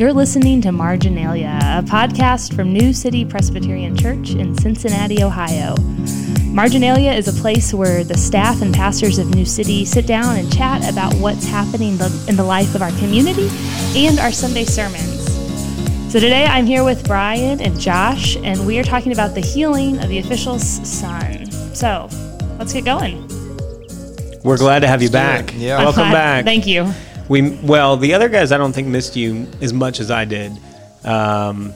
You're listening to Marginalia, a podcast from New City Presbyterian Church in Cincinnati, Ohio. Marginalia is a place where the staff and pastors of New City sit down and chat about what's happening in the life of our community and our Sunday sermons. So today I'm here with Brian and Josh, and we are talking about the healing of the official's son. So let's get going. We're glad to have you back. Yeah. Welcome Glad- back. Thank you. We well, the other guys I don't think missed you as much as I did. Um,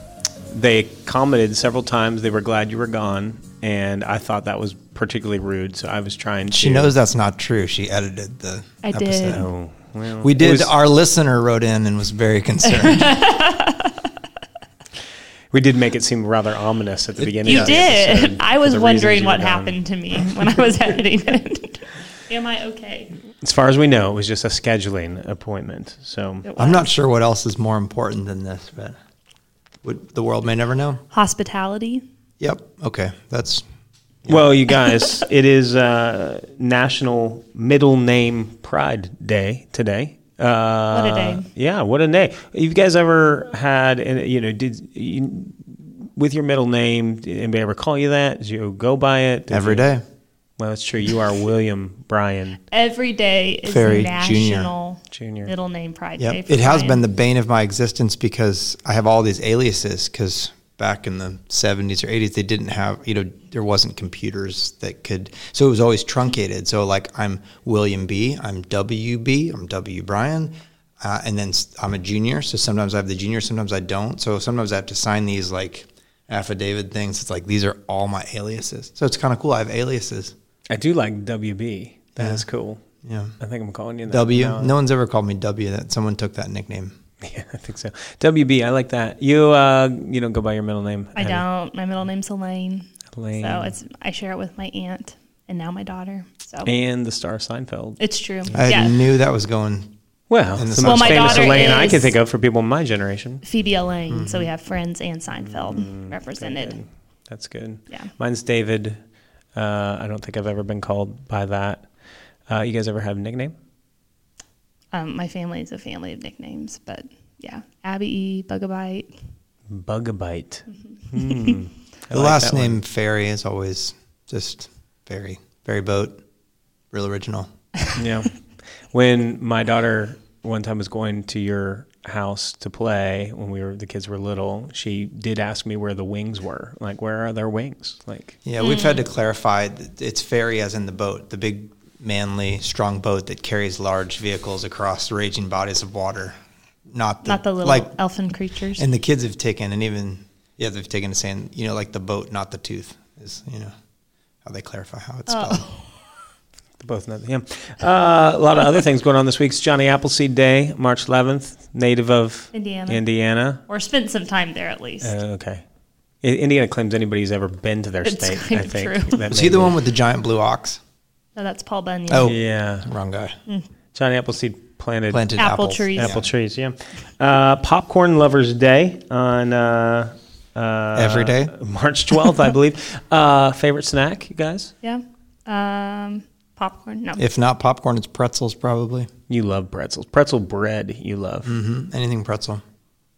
they commented several times they were glad you were gone, and I thought that was particularly rude. So I was trying to. She knows that's not true. She edited the I did. episode. Oh, well, We did. was- our listener wrote in and was very concerned. we did make it seem rather ominous at the beginning. You of the did. episode I was wondering what gone. happened to me when I was editing it. Am I okay? As far as we know, it was just a scheduling appointment. So I'm not sure what else is more important than this, but would, the world may never know. Hospitality. Yep. Okay. That's Well, you guys, it is uh, National Middle Name Pride Day today. Uh, What a day. Yeah, what a day! You guys ever had, you know, did you, with your middle name? Did anybody ever call you that? Did you go by it? Did every you- day. Well, that's true. You are William Bryan Every day is Ferry National Jr. Middle Name Pride Day. Yep. for It has Brian. been the bane of my existence because I have all these aliases because back in the 70s or 80s they didn't have, you know, there wasn't computers that could so it was always truncated. So like I'm William B, I'm WB, I'm W Bryan. Uh, and then I'm a junior, so sometimes I have the junior, sometimes I don't. So sometimes I have to sign these like affidavit things. It's like these are all my aliases. So it's kind of cool. I have aliases. I do like WB. That is Yeah. cool. Yeah. I think I'm calling you that. W. now. No one's ever called me W. That someone took that nickname. Yeah, I think so. WB. I like that. You uh, you don't go by your middle name. I don't. My middle name's Elaine. Elaine. So it's I share it with my aunt and now my daughter. So and the star Seinfeld. it's true. I yeah. knew that was going Well, the the most my famous Elaine I can think of for people in my generation. Phoebe Elaine. So Mm-hmm. we have Friends and Seinfeld Mm, represented. Good. That's good. Yeah. Mine's David. Uh, I don't think I've ever been called by that. Uh, you guys ever have a nickname? Um, my family is a family of nicknames, but yeah, Abby E, Bugabite. Bugabite. Mm-hmm. Hmm. The like last that one. name Ferry is always just very very boat, real original. Yeah. when my daughter one time was going to your house to play when we were the kids were little, she did ask me where the wings were. Like, where are their wings? Like, Yeah, we've had to hmm. clarify. that It's ferry as in the boat, the big, manly, strong boat that carries large vehicles across raging bodies of water. Not the, Not the little like, elfin creatures. and the kids have taken, and even yeah, they've taken to saying, you know, like the boat, not the tooth, is you know how they clarify how it's oh. spelled. Both know him. Uh, a lot of other things going on this week. It's Johnny Appleseed Day, March 11th, native of Indiana. Indiana. or spent some time there at least. Uh, okay. I- Indiana claims anybody's ever been to their It's state. kind I of think. true. That Is may he the one with the giant blue ox? no, that's Paul Bunyan. Oh. Yeah. Wrong guy. Johnny Appleseed planted, Planted Apple apples. trees. apple trees. Yeah. Uh, Popcorn Lovers Day on uh, uh, Every day? March 12th, I believe. Uh, favorite snack, you guys? Yeah. Um, popcorn. No. If not popcorn, it's pretzels probably. You love pretzels. Pretzel bread, you love. hmm Anything pretzel.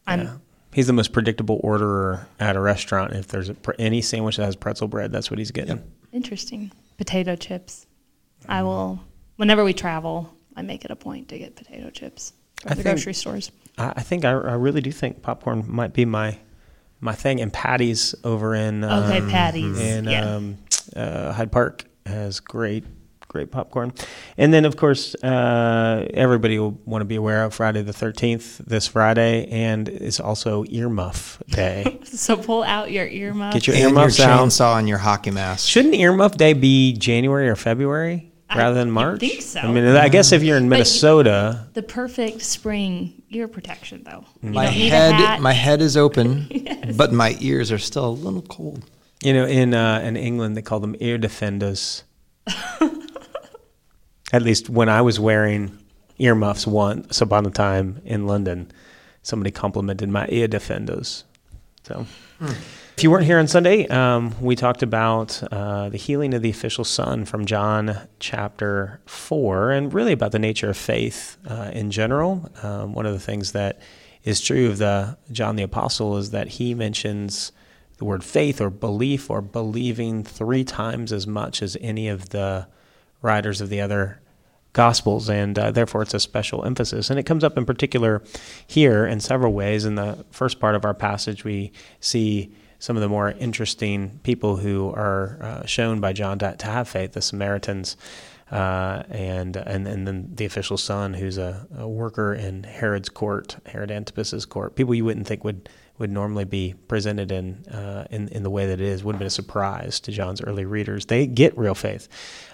I'm Yeah. He's the most predictable orderer at a restaurant. If there's a, pr- any sandwich that has pretzel bread, that's what he's getting. interesting. Potato chips. I will. Whenever we travel, I make it a point to get potato chips from I the think- grocery stores. I, I think I, I really do think popcorn might be my my thing. And Patty's over in Okay, um, Patty's, in yeah. um, uh, Hyde Park has great great popcorn. And then of course uh, everybody will want to be aware of Friday the thirteenth this Friday, and it's also earmuff day. So pull out your earmuff. Get your and your earmuffs out. chainsaw and your hockey mask. Shouldn't earmuff day be January or February I rather than would March? think so. I mean, I guess if you're in Minnesota, the perfect spring ear protection, though. You My don't need a head, hat. my head is open, but my ears are still a little cold. you know, in uh, in England they call them ear defenders. At least when I was wearing earmuffs once upon a time in London, somebody complimented my ear defenders. So, if you weren't here on Sunday, um, we talked about uh, the healing of the official son from John chapter 4, and really about the nature of faith uh, in general. Um, one of the things that is true of the John the Apostle is that he mentions the word faith or belief or believing three times as much as any of the writers of the other gospels and uh, therefore it's a special emphasis and it comes up in particular here in several ways in the first part of our passage we see some of the more interesting people who are uh, shown by John to, have faith, the Samaritans, uh, and and and then the official son, who's a, a, worker in Herod's court, Herod Antipas's court. People you wouldn't think would would normally be presented in uh, in in the way that it is would have been a surprise to John's early readers. They get real faith,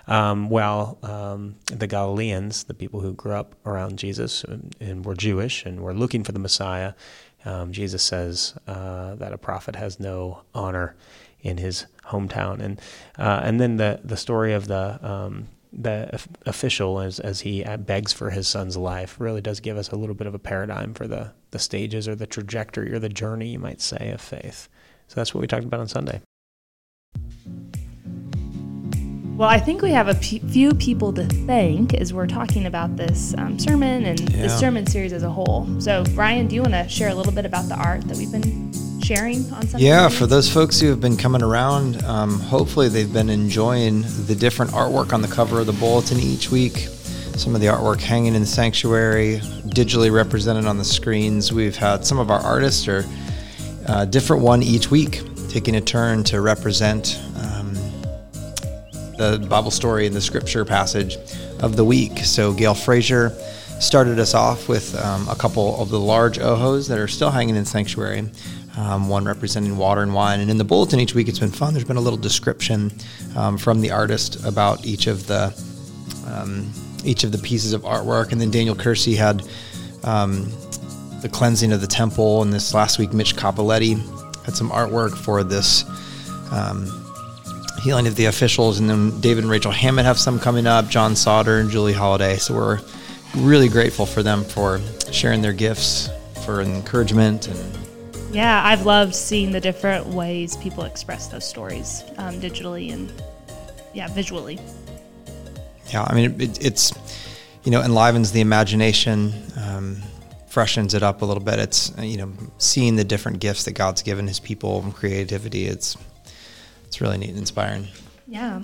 um, while um, the Galileans, the people who grew up around Jesus and, and were Jewish and were looking for the Messiah, um, Jesus says uh, that a prophet has no honor in his hometown, and uh, and then the the story of the um, the official as as he begs for his son's life really does give us a little bit of a paradigm for the the stages or the trajectory or the journey you might say of faith. So that's what we talked about on Sunday. Well, I think we have a p- few people to thank as we're talking about this um, sermon and yeah. the sermon series as a whole. So, Brian, do you want to share a little bit about the art that we've been sharing on Sunday? Yeah, for those folks who have been coming around, um, hopefully they've been enjoying the different artwork on the cover of the bulletin each week. Some of the artwork hanging in the sanctuary, digitally represented on the screens. We've had some of our artists are uh, different one each week, taking a turn to represent the Bible story and the scripture passage of the week. So Gail Frazier started us off with um, a couple of the large ohos that are still hanging in sanctuary. Um, one representing water and wine. And in the bulletin each week, it's been fun. There's been a little description um, from the artist about each of the um, each of the pieces of artwork. And then Daniel Kersey had um, the cleansing of the temple. And this last week, Mitch Capoletti had some artwork for this um, healing of the officials, and then David and Rachel Hammett have some coming up, John Sauter and Julie Holiday. So we're really grateful for them for sharing their gifts for encouragement and yeah i've loved seeing the different ways people express those stories um, digitally and yeah visually yeah i mean it, it's you know enlivens the imagination um, freshens it up a little bit it's you know seeing the different gifts that god's given his people and creativity it's it's really neat and inspiring. Yeah.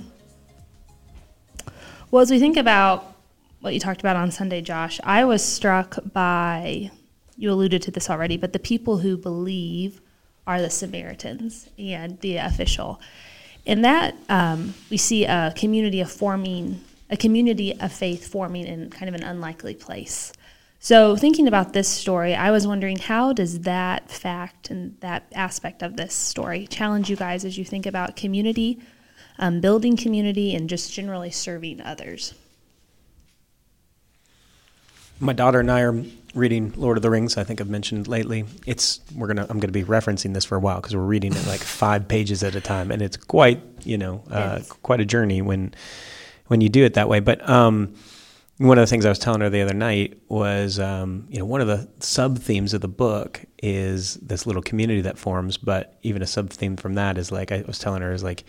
Well, as we think about what you talked about on Sunday, Josh, I was struck by, you alluded to this already, but the people who believe are the Samaritans and the official. In that, um, we see a community of forming, a community of faith forming in kind of an unlikely place. So, thinking about this story, I was wondering how does that fact and that aspect of this story challenge you guys as you think about community, um, building community, and just generally serving others? My daughter and I are reading Lord of the Rings. I think I've mentioned lately. It's we're gonna I'm gonna be referencing this for a while because we're reading it like five pages at a time, and it's quite you know uh, yes. quite a journey when when you do it that way. But um, one of the things I was telling her the other night was, um, you know, one of the sub themes of the book is this little community that forms, but even a sub theme from that is like I was telling her is like,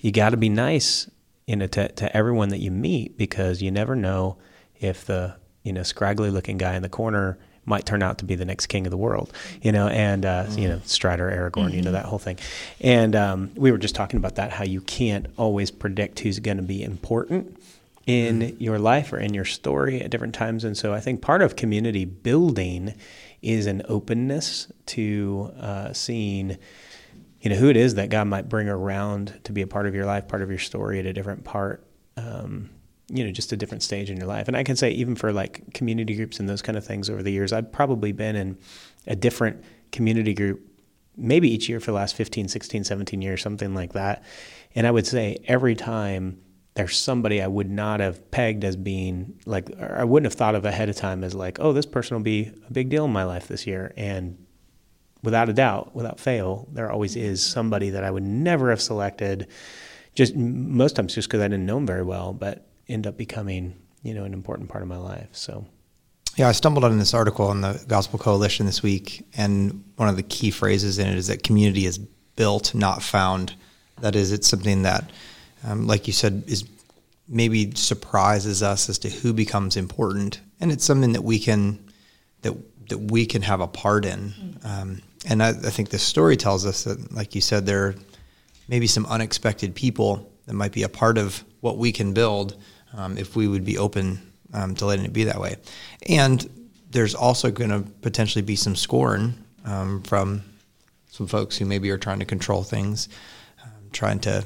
you got to be nice, you know, to to everyone that you meet because you never know if the you know scraggly looking guy in the corner might turn out to be the next king of the world, you know, and uh, mm-hmm. you know Strider, Aragorn, mm-hmm. you know that whole thing. And um, we were just talking about that how you can't always predict who's going to be important in mm-hmm. your life or in your story at different times. And so I think part of community building is an openness to uh, seeing, you know, who it is that God might bring around to be a part of your life, part of your story at a different part. Um, you know, just a different stage in your life. And I can say, even for like community groups and those kind of things over the years, I've probably been in a different community group maybe each year for the last 15, 16, 17 years, something like that. And I would say every time there's somebody I would not have pegged as being like, I wouldn't have thought of ahead of time as like, oh, this person will be a big deal in my life this year. And without a doubt, without fail, there always is somebody that I would never have selected, just most times just because I didn't know them very well, but end up becoming, you know, an important part of my life. So. Yeah, I stumbled on this article on the Gospel Coalition this week, and one of the key phrases in it is that community is built, not found. That is, it's something that um, like you said, is maybe surprises us as to who becomes important, and it's something that we can that that we can have a part in. Um, and I, I think this story tells us that, like you said, there are maybe some unexpected people that might be a part of what we can build um, if we would be open um, to letting it be that way. And there's also going to potentially be some scorn um, from some folks who maybe are trying to control things, um, trying to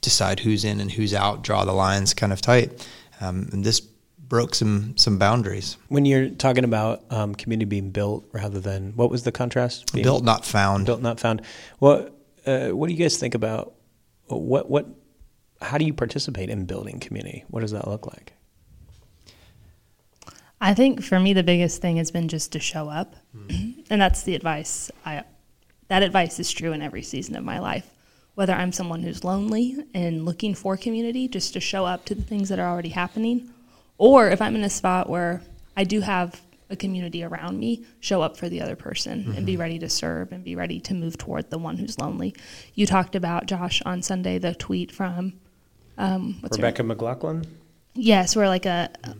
decide who's in and who's out, draw the lines kind of tight. Um, and this broke some some boundaries. When you're talking about um, community being built rather than what was the contrast? Being built, not found. Built, not found. What uh, What do you guys think about what what? How do you participate in building community? What does that look like? I think for me the biggest thing has been just to show up, mm. and that's the advice. I that advice is true in every season of my life. Whether I'm someone who's lonely and looking for community, just to show up to the things that are already happening, or if I'm in a spot where I do have a community around me, show up for the other person mm-hmm. and be mm-hmm. ready to serve and be ready to move toward the one who's lonely. You talked about Josh on Sunday the tweet from um, Rebecca McLaughlin. Yes, where like a, mm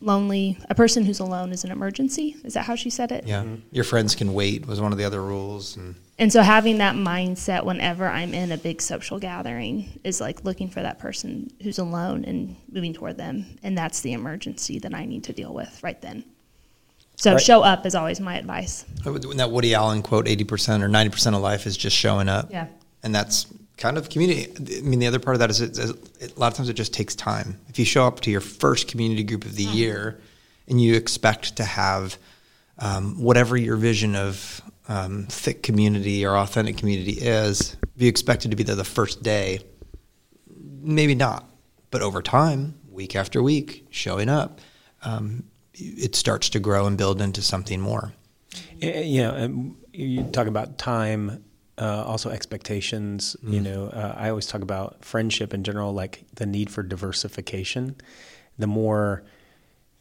lonely a person who's alone is an emergency. Is that how she said it? Yeah. Mm-hmm. your friends can wait was one of the other rules and and so having that mindset whenever i'm in a big social gathering is like looking for that person who's alone and moving toward them and that's the emergency that i need to deal with right then. So right. show up is always my advice. That woody allen quote 80% or 90% of life is just showing up. Yeah. And that's kind of community. I mean, the other part of that is it, it, a lot of times it just takes time. If you show up to your first community group of the mm-hmm. year and you expect to have um, whatever your vision of um, thick community or authentic community is, if you expect it to be there the first day, maybe not. But over time, week after week, showing up, um, it starts to grow and build into something more. You know, you talk about time uh, also expectations. Mm. You know, uh, I always talk about friendship in general, like the need for diversification. The more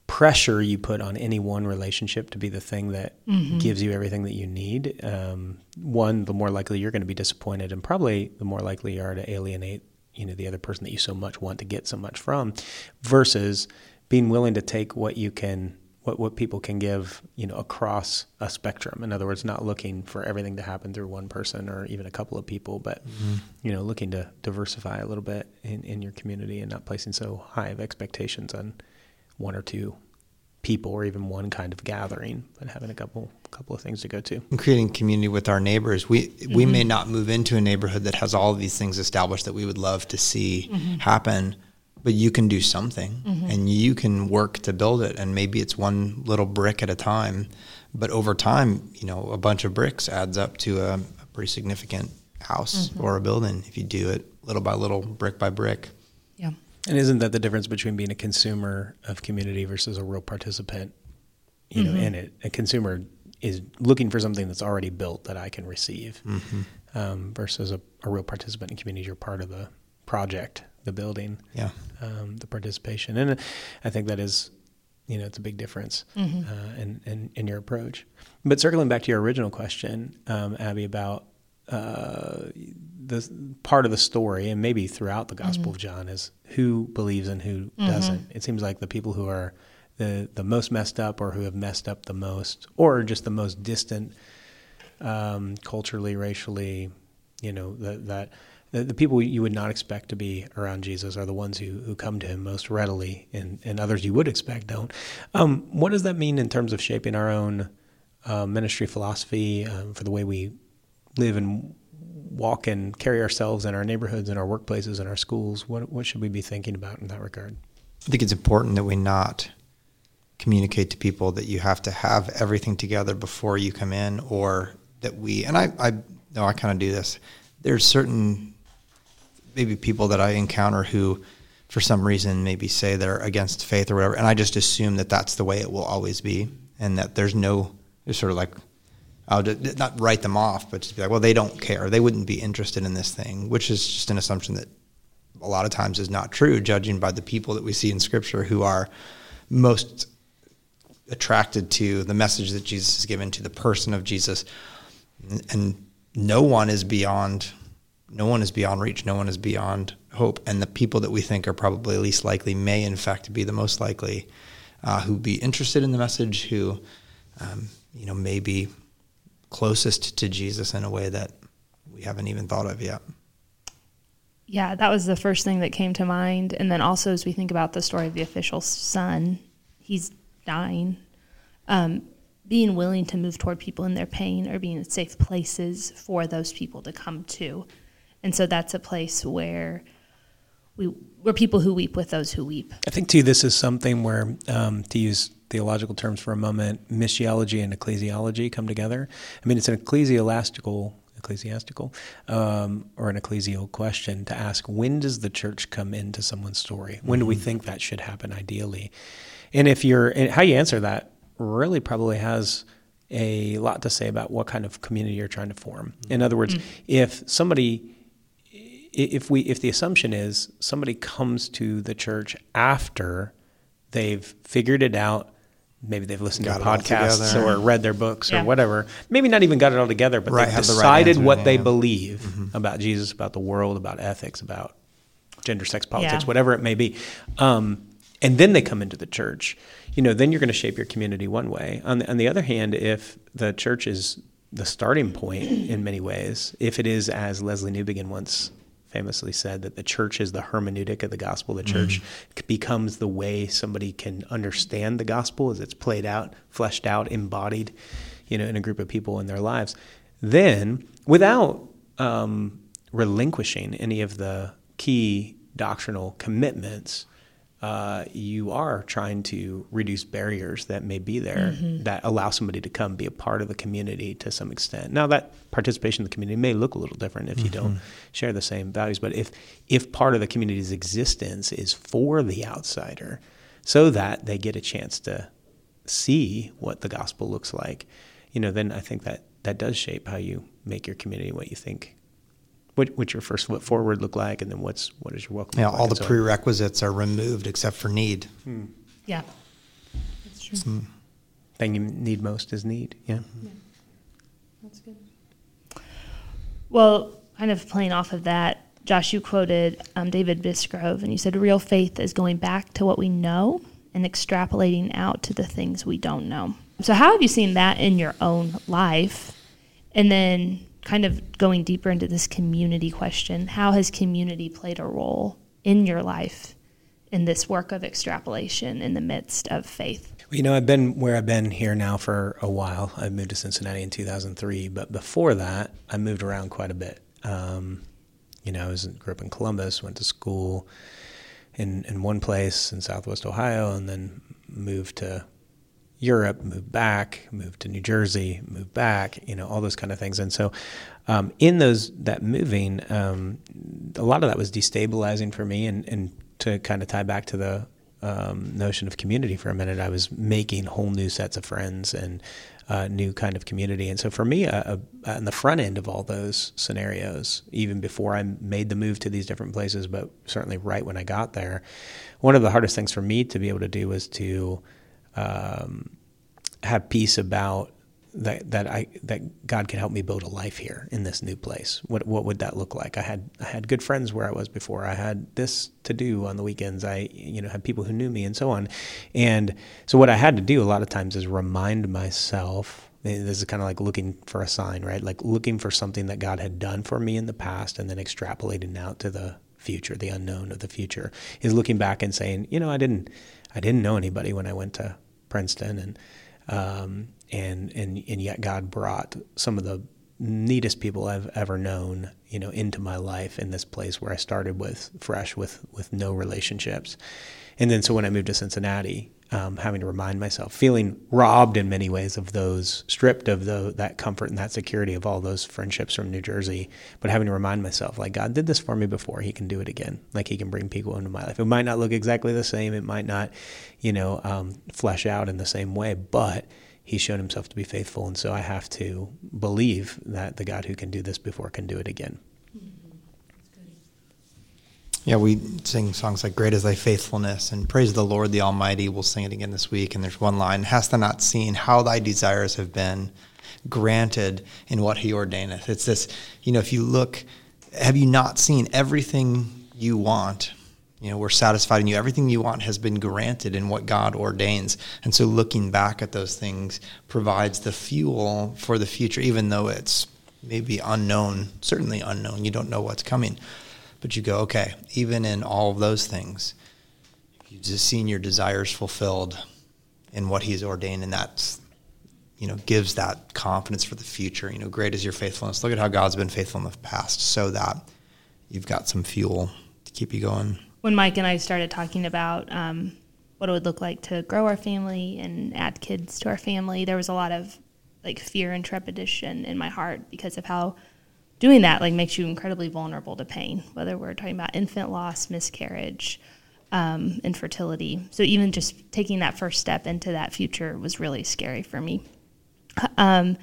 pressure you put on any one relationship to be the thing that mm-hmm. gives you everything that you need, um, one, the more likely you're going to be disappointed, and probably the more likely you are to alienate, you know, the other person that you so much want to get so much from, versus being willing to take what you can what, what people can give, you know, across a spectrum. In other words, not looking for everything to happen through one person or even a couple of people, but mm-hmm. you know, looking to diversify a little bit in, in your community and not placing so high of expectations on one or two people or even one kind of gathering, but having a couple couple of things to go to. And creating community with our neighbors. We mm-hmm. we may not move into a neighborhood that has all of these things established that we would love to see mm-hmm. happen but you can do something mm-hmm. and you can work to build it and maybe it's one little brick at a time but over time you know a bunch of bricks adds up to a, a pretty significant house mm-hmm. or a building if you do it little by little brick by brick yeah and isn't that the difference between being a consumer of community versus a real participant you mm-hmm. know in it a consumer is looking for something that's already built that i can receive mm-hmm. um, versus a, a real participant in community you're part of the project the building, yeah, um, the participation, and I think that is, you know, it's a big difference mm-hmm. uh, in, in, in your approach. But circling back to your original question, um, Abby, about uh, the part of the story, and maybe throughout the Gospel mm-hmm. of John, is who believes and who mm-hmm. doesn't. It seems like the people who are the the most messed up, or who have messed up the most, or just the most distant, um, culturally, racially, you know, the, that the, the, people you would not expect to be around Jesus are the ones who, who come to him most readily, and, and others you would expect don't. Um, what does that mean in terms of shaping our own uh, ministry philosophy um, for the way we live and walk and carry ourselves in our neighborhoods and our workplaces and our schools? What, what should we be thinking about in that regard? I think it's important that we not communicate to people that you have to have everything together before you come in, or that we, and I, I I kind of do this. There's certain maybe people that I encounter who, for some reason, maybe say they're against faith or whatever, and I just assume that that's the way it will always be, and that there's no, there's sort of like, I'll not write them off, but just be like, well, they don't care, they wouldn't be interested in this thing, which is just an assumption that a lot of times is not true, judging by the people that we see in Scripture who are most attracted to the message that Jesus has given to the person of Jesus, and no one is beyond no one is beyond reach. No one is beyond hope. And the people that we think are probably least likely may, in fact, be the most likely. uh, who be interested in the message, who um, you know may be closest to Jesus in a way that we haven't even thought of yet. Yeah, that was the first thing that came to mind. And then also, as we think about the story of the official son, he's dying. Um, being willing to move toward people in their pain or being in safe places for those people to come to. And so that's a place where we we're people who weep with those who weep. I think too this is something where um, to use theological terms for a moment, missiology and ecclesiology come together. I mean, it's an ecclesiastical ecclesiastical um, or an ecclesial question to ask when does the church come into someone's story when do we mm-hmm. think that should happen ideally and if you're and how you answer that really probably has a lot to say about what kind of community you're trying to form in other words mm-hmm. if somebody if we if the assumption is somebody comes to the church after they've figured it out maybe they've listened got to podcasts or read their books yeah. or whatever maybe not even got it all together but right, they've decided the right what they believe mm-hmm. about jesus about the world about ethics about gender sex politics yeah. whatever it may be um, and then they come into the church you know then you're going to shape your community one way on the, on the other hand if the church is the starting point in many ways if it is as Lesslie Newbigin once famously said that the church is the hermeneutic of the gospel. The church mm. becomes the way somebody can understand the gospel as it's played out, fleshed out, embodied, you know, in a group of people in their lives. Then, without um, relinquishing any of the key doctrinal commitments, uh, you are trying to reduce barriers that may be there mm-hmm. that allow somebody to come be a part of the community to some extent. Now, that participation in the community may look a little different if you mm-hmm. don't share the same values, but if if part of the community's existence is for the outsider, so that they get a chance to see what the gospel looks like, you know, then I think that that does shape how you make your community what you think what, what's your first foot forward look like, and then what's what is your welcome? Yeah, all like? the so, prerequisites are removed except for need. Hmm. Yeah, that's true. Hmm. Thing you need most is need. Yeah. yeah. That's good. Well, kind of playing off of that, Josh, you quoted um, David Bisgrove, and you said real faith is going back to what we know and extrapolating out to the things we don't know. So, how have you seen that in your own life? And then kind of going deeper into this community question, how has community played a role in your life in this work of extrapolation in the midst of faith? You know, I've been where I've been here now for a while. I moved to Cincinnati in 2003, but before that, I moved around quite a bit. Um, you know, I was grew up in Columbus, went to school in in one place in Southwest Ohio, and then moved to Europe, moved back, moved to New Jersey, moved back, you know, all those kind of things. And so, um, in those that moving, um, a lot of that was destabilizing for me. And, and to kind of tie back to the um, notion of community for a minute, I was making whole new sets of friends and uh, new kind of community. And so, for me, uh, uh, on the front end of all those scenarios, even before I made the move to these different places, but certainly right when I got there, one of the hardest things for me to be able to do was to um, have peace about that that I that God can help me build a life here in this new place. What what would that look like? I had I had good friends where I was before. I had this to do on the weekends. I you know had people who knew me and so on. And so what I had to do a lot of times is remind myself this is kind of like looking for a sign, right? Like looking for something that God had done for me in the past and then extrapolating out to the future, the unknown of the future. Is looking back and saying, you know, I didn't I didn't know anybody when I went to Princeton, and um, and and and yet God brought some of the neatest people I've ever known, you know, into my life in this place where I started with fresh with with no relationships, and then so when I moved to Cincinnati, um, having to remind myself, feeling robbed in many ways of those, stripped of the, that comfort and that security of all those friendships from New Jersey, but having to remind myself, like, God did this for me before, He can do it again. Like, He can bring people into my life. It might not look exactly the same, it might not, you know, um, flesh out in the same way, but He's shown Himself to be faithful. And so I have to believe that the God who can do this before can do it again. Yeah, we sing songs like Great is Thy Faithfulness and Praise the Lord the Almighty. We'll sing it again this week. And there's one line Hast thou not seen how thy desires have been granted in what He ordaineth? It's this, you know, if you look, have you not seen everything you want You know, we're satisfied in you. Everything you want has been granted in what God ordains. And so looking back at those things provides the fuel for the future, even though it's maybe unknown, certainly unknown. You don't know what's coming. But you go, okay, even in all of those things, you've just seen your desires fulfilled in what He's ordained, and that's you know gives that confidence for the future. You know, great is your faithfulness. Look at how God's been faithful in the past, so that you've got some fuel to keep you going. When Mike and I started talking about um, what it would look like to grow our family and add kids to our family, there was a lot of like fear and trepidation in my heart because of how doing that like makes you incredibly vulnerable to pain, whether we're talking about infant loss, miscarriage, um, infertility. So even just taking that first step into that future was really scary for me. Um,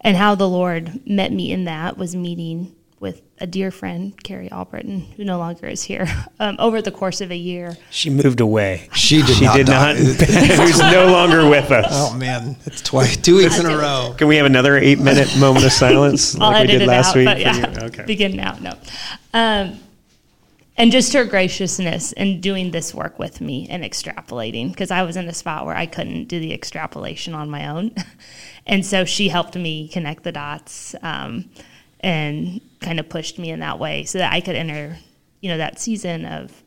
and how the Lord met me in that was meeting with a dear friend, Carrie Albritton, who no longer is here, um, over the course of a year. She moved away. She did she not. did die. not. Who's no longer with us. Oh man, it's twice, two weeks in a row. Can we have another eight-minute moment of silence I'll like we did last out, week? but for yeah, you? Okay. begin now. No, um, and just her graciousness in doing this work with me and extrapolating because I was in a spot where I couldn't do the extrapolation on my own, and so she helped me connect the dots um, and kind of pushed me in that way so that I could enter, you know, that season of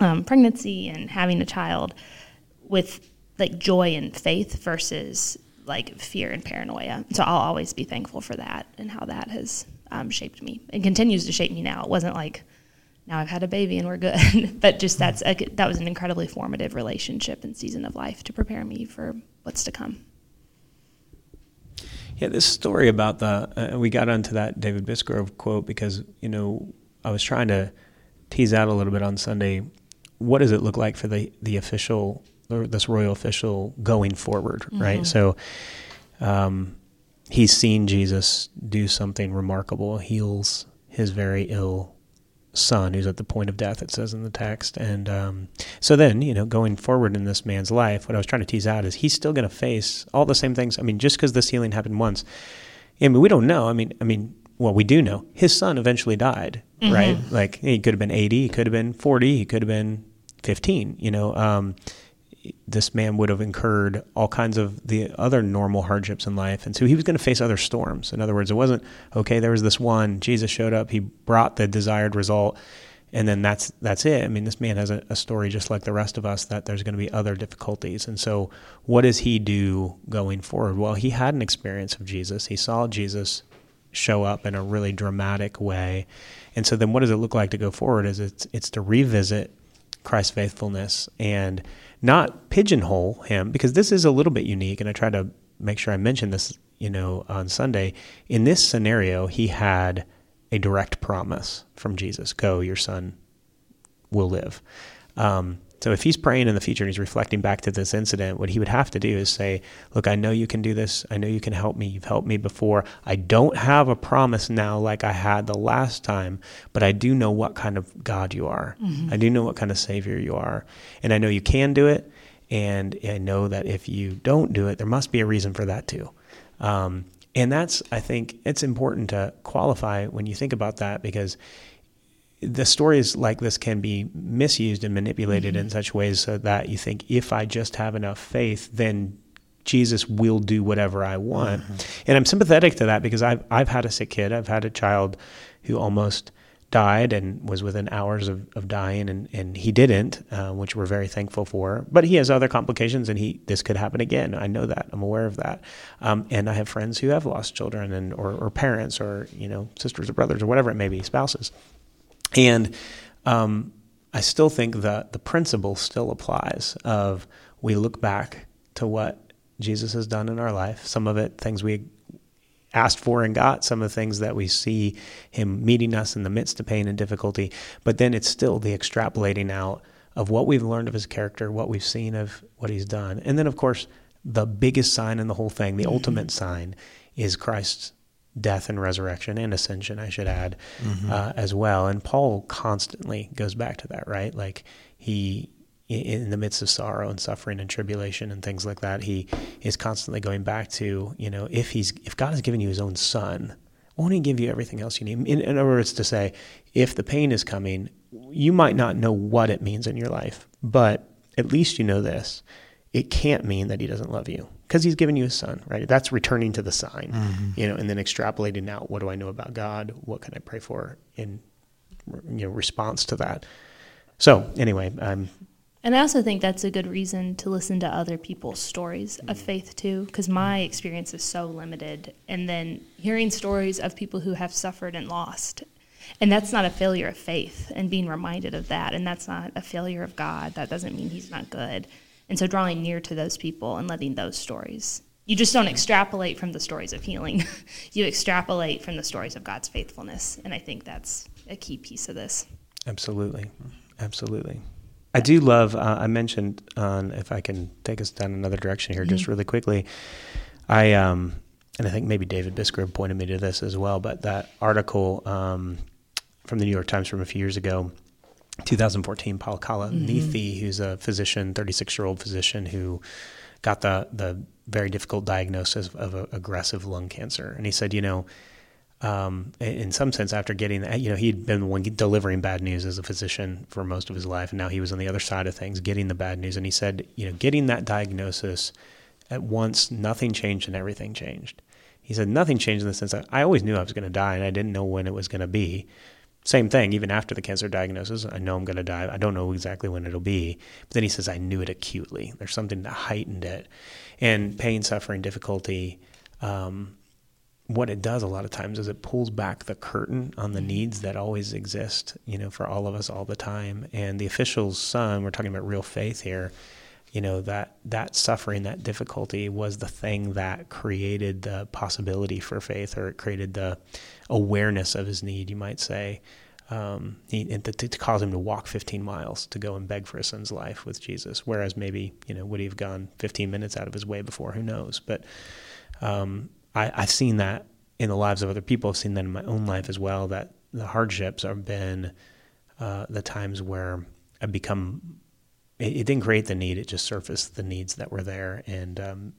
um, pregnancy and having a child with like joy and faith versus like fear and paranoia. So I'll always be thankful for that and how that has um, shaped me and continues to shape me now. It wasn't like now I've had a baby and we're good, but just that's a, that was an incredibly formative relationship and season of life to prepare me for what's to come. Yeah, this story about the uh, we got onto that David Bisgrove quote because you know I was trying to tease out a little bit on Sunday. What does it look like for the the official or this royal official going forward, mm-hmm. right? So, um, he's seen Jesus do something remarkable, heals his very ill son who's at the point of death, it says in the text. And um, so then, you know, going forward in this man's life, what I was trying to tease out is he's still going to face all the same things. I mean, just because this healing happened once, I mean, we don't know. I mean, I mean, well, we do know his son eventually died, mm-hmm. right? Like he could have been 80, he could have been 40, he could have been 15, you know. Um, this man would have incurred all kinds of the other normal hardships in life. And so he was going to face other storms. In other words, it wasn't, okay, there was this one, Jesus showed up, he brought the desired result, and then that's that's it. I mean, this man has a, a story just like the rest of us that there's going to be other difficulties. And so what does he do going forward? Well, he had an experience of Jesus. He saw Jesus show up in a really dramatic way. And so then what does it look like to go forward is it's it's to revisit Christ's faithfulness and not pigeonhole him because this is a little bit unique and I try to make sure I mention this, you know, on Sunday. In this scenario, he had a direct promise from Jesus, go, your son will live. Um, so if he's praying in the future and he's reflecting back to this incident, what he would have to do is say, Look, I know you can do this. I know you can help me. You've helped me before. I don't have a promise now like I had the last time, but I do know what kind of God you are. Mm-hmm. I do know what kind of Savior you are. And I know you can do it. And I know that if you don't do it, there must be a reason for that too. Um, and that's, I think, it's important to qualify when you think about that because the stories like this can be misused and manipulated mm-hmm. in such ways so that you think if I just have enough faith, then Jesus will do whatever I want. Mm-hmm. And I'm sympathetic to that because I've I've had a sick kid. I've had a child who almost died and was within hours of, of dying and, and he didn't, uh, which we're very thankful for. But he has other complications and he this could happen again. I know that. I'm aware of that. Um, and I have friends who have lost children and or, or parents or, you know, sisters or brothers or whatever it may be, spouses. And um, I still think that the principle still applies of we look back to what Jesus has done in our life. Some of it, things we asked for and got, some of the things that we see him meeting us in the midst of pain and difficulty. But then it's still the extrapolating out of what we've learned of his character, what we've seen of what he's done. And then, of course, the biggest sign in the whole thing, the mm-hmm. ultimate sign, is Christ's death and resurrection and ascension, I should add, mm-hmm. uh, as well. And Paul constantly goes back to that, right? Like he, in the midst of sorrow and suffering and tribulation and things like that, he is constantly going back to, you know, if he's if God has given you His own Son, won't He give you everything else you need? In, in other words, to say, if the pain is coming, you might not know what it means in your life, but at least you know this. It can't mean that he doesn't love you because he's given you his son, right? That's returning to the sign, mm-hmm. you know, and then extrapolating out what do I know about God? What can I pray for in you know response to that? So anyway, I'm and I also think that's a good reason to listen to other people's stories of mm. faith too, because my experience is so limited. And then hearing stories of people who have suffered and lost. And that's not a failure of faith and being reminded of that. And that's not a failure of God. That doesn't mean He's not good. And so drawing near to those people and letting those stories. You just don't extrapolate from the stories of healing, you extrapolate from the stories of God's faithfulness. And I think that's a key piece of this. Absolutely. Absolutely. I do love. Uh, I mentioned on if I can take us down another direction here, mm-hmm. just really quickly. I um, and I think maybe David Bisgrove pointed me to this as well, but that article um, from the New York Times from a few years ago, 2014, Paul Kalanithi, mm-hmm. who's a physician, 36 year old physician who got the the very difficult diagnosis of, of aggressive lung cancer, and he said, you know um, in some sense, after getting that, you know, he'd been one delivering bad news as a physician for most of his life, and now he was on the other side of things, getting the bad news. And he said, you know, getting that diagnosis at once, nothing changed and everything changed. He said nothing changed in the sense that I always knew I was going to die, and I didn't know when it was going to be. Same thing, even after the cancer diagnosis, I know I'm going to die. I don't know exactly when it'll be. But then he says, I knew it acutely. There's something that heightened it. And pain, suffering, difficulty, um, what it does a lot of times is it pulls back the curtain on the mm-hmm. needs that always exist, you know, for all of us all the time. And the official's son, we're talking about real faith here, you know, that that suffering, that difficulty was the thing that created the possibility for faith or it created the awareness of his need, you might say. Um, he, to, to, cause him to walk 15 miles to go and beg for his son's life with Jesus, whereas maybe you know would he have gone 15 minutes out of his way before? Who knows? But um, I, I've seen that in the lives of other people. I've seen that in my own life as well. That the hardships have been uh, the times where I've become. It, it, didn't create the need; it just surfaced the needs that were there and um,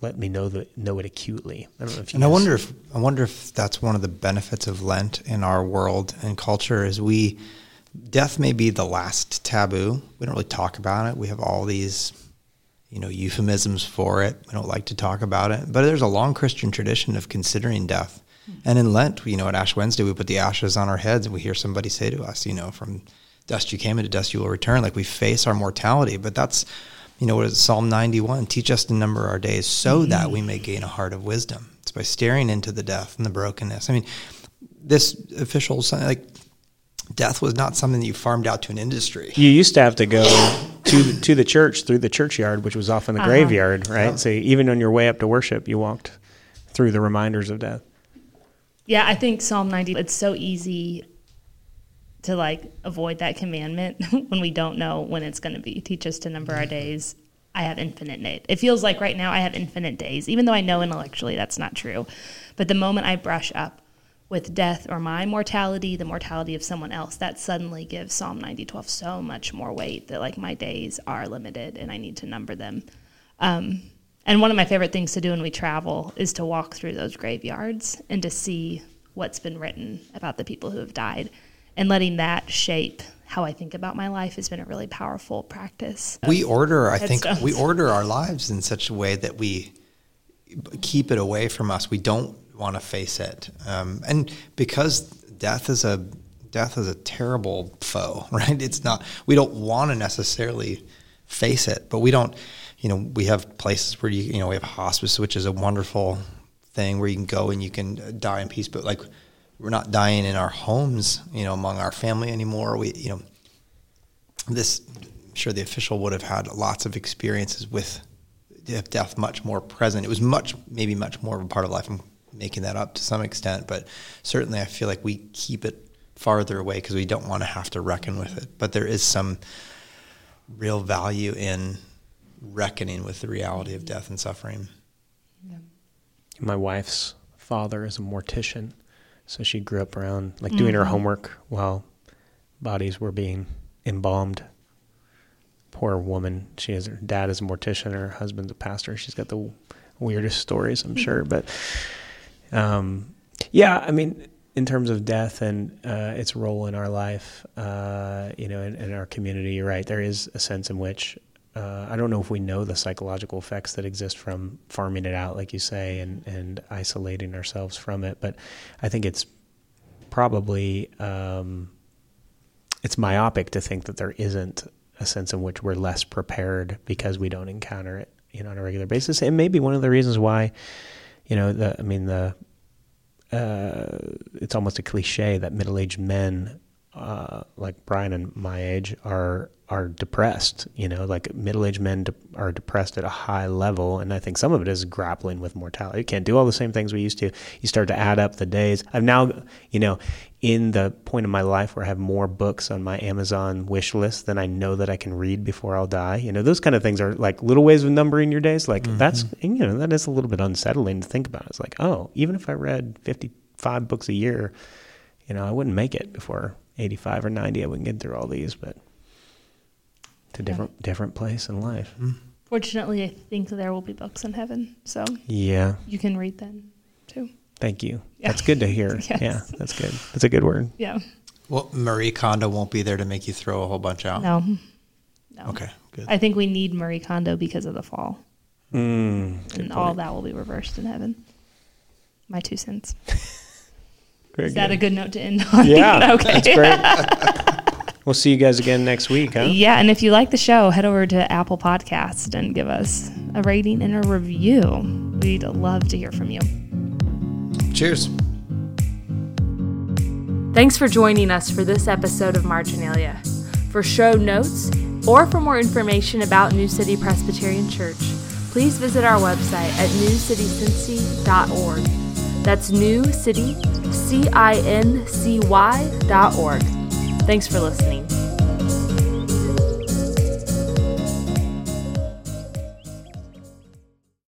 let me know the know it acutely. I don't know if. you. and I wonder if I wonder if that's one of the benefits of Lent in our world and culture is we death may be the last taboo. We don't really talk about it. We have all these you know, euphemisms for it. We don't like to talk about it, but there's a long Christian tradition of considering death. Hmm. And in Lent, you know, at Ash Wednesday, we put the ashes on our heads and we hear somebody say to us, you know, from dust you came into dust you will return. Like we face our mortality, but that's, you know, what is Psalm 91? Teach us to number our days so mm-hmm. that we may gain a heart of wisdom. It's by staring into the death and the brokenness. I mean, this official, like, death was not something that you farmed out to an industry. You used to have to go to to the church through the churchyard, which was often the uh-huh. graveyard, right? Yeah. So even on your way up to worship, you walked through the reminders of death. Yeah, I think Psalm 90 it's so easy to like avoid that commandment when we don't know when it's going to be. Teach us to number our days. I have infinite days. It feels like right now I have infinite days, even though I know intellectually that's not true. But the moment I brush up with death or my mortality, the mortality of someone else, that suddenly gives Psalm 90:12 so much more weight that like my days are limited and I need to number them. Um, and one of my favorite things to do when we travel is to walk through those graveyards and to see what's been written about the people who have died and letting that shape how I think about my life has been a really powerful practice. We order, I think, we order our lives in such a way that we keep it away from us. We don't want to face it. Um, and because death is a death is a terrible foe, right? It's not we don't want to necessarily face it, but we don't. You know, we have places where you you know we have hospice, which is a wonderful thing where you can go and you can die in peace. But like we're not dying in our homes, you know, among our family anymore. We you know this. I'm sure the official would have had lots of experiences with death much more present. It was much, maybe much more of a part of life. I'm making that up to some extent, but certainly I feel like we keep it farther away because we don't want to have to reckon with it. But there is some real value in reckoning with the reality of death and suffering. Yeah. My wife's father is a mortician, so she grew up around like doing mm-hmm. her homework while bodies were being embalmed. Poor woman. She has her dad is a mortician, her husband's a pastor. She's got the weirdest stories, I'm sure, but um, yeah, I mean, in terms of death and uh, its role in our life, uh, you know, in, in, our community, you're right. There is a sense in which uh, I don't know if we know the psychological effects that exist from farming it out, like you say, and, and isolating ourselves from it. But I think it's probably um, it's myopic to think that there isn't a sense in which we're less prepared because we don't encounter it, you know, on a regular basis. And maybe one of the reasons why, you know, the I mean the uh, it's almost a cliche that middle-aged men uh, like Brian and my age are are depressed. You know, like middle-aged men de- are depressed at a high level, and I think some of it is grappling with mortality. You can't do all the same things we used to. You start to add up the days. I'm now, you know, in the point of my life where I have more books on my Amazon wish list than I know that I can read before I'll die. You know, those kind of things are like little ways of numbering your days. Like mm-hmm. that's you know that is a little bit unsettling to think about. It's like, oh, even if I read 55 books a year, you know, I wouldn't make it before 85 or 90, I wouldn't get through all these, but it's a different yeah. different place in life. Mm. Fortunately, I think there will be books in heaven, so yeah, you can read them too. Thank you. Yeah. That's good to hear. yes. Yeah, that's good. That's a good word. Yeah. Well, Marie Kondo won't be there to make you throw a whole bunch out. No. No. Okay. Good. I think we need Marie Kondo because of the fall. Mm, and all that will be reversed in heaven. My two cents. Very Is good. that a good note to end on? Yeah. okay. That's great. we'll see you guys again next week, huh? Yeah, and if you like the show, head over to Apple Podcast and give us a rating and a review. We'd love to hear from you. Cheers. Thanks for joining us for this episode of Marginalia. For show notes or for more information about New City Presbyterian Church, please visit our website at newcitycincy.org. That's New City, C I N C Y dot org. Thanks for listening.